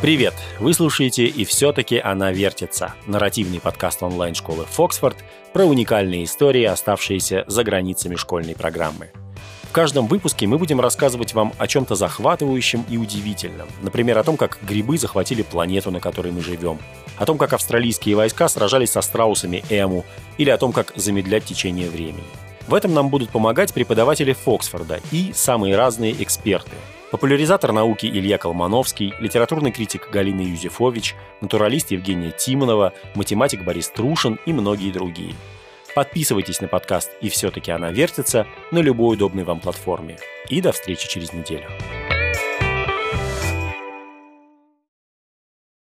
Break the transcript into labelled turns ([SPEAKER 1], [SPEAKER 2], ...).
[SPEAKER 1] Привет! Вы слушаете «И все-таки она вертится» — нарративный подкаст онлайн-школы «Фоксфорд» про уникальные истории, оставшиеся за границами школьной программы. В каждом выпуске мы будем рассказывать вам о чем-то захватывающем и удивительном. Например, о том, как грибы захватили планету, на которой мы живем. О том, как австралийские войска сражались со страусами Эму. Или о том, как замедлять течение времени. В этом нам будут помогать преподаватели Фоксфорда и самые разные эксперты — Популяризатор науки Илья Колмановский, литературный критик Галина Юзефович, натуралист Евгения Тимонова, математик Борис Трушин и многие другие. Подписывайтесь на подкаст «И все-таки она вертится» на любой удобной вам платформе. И до встречи через неделю.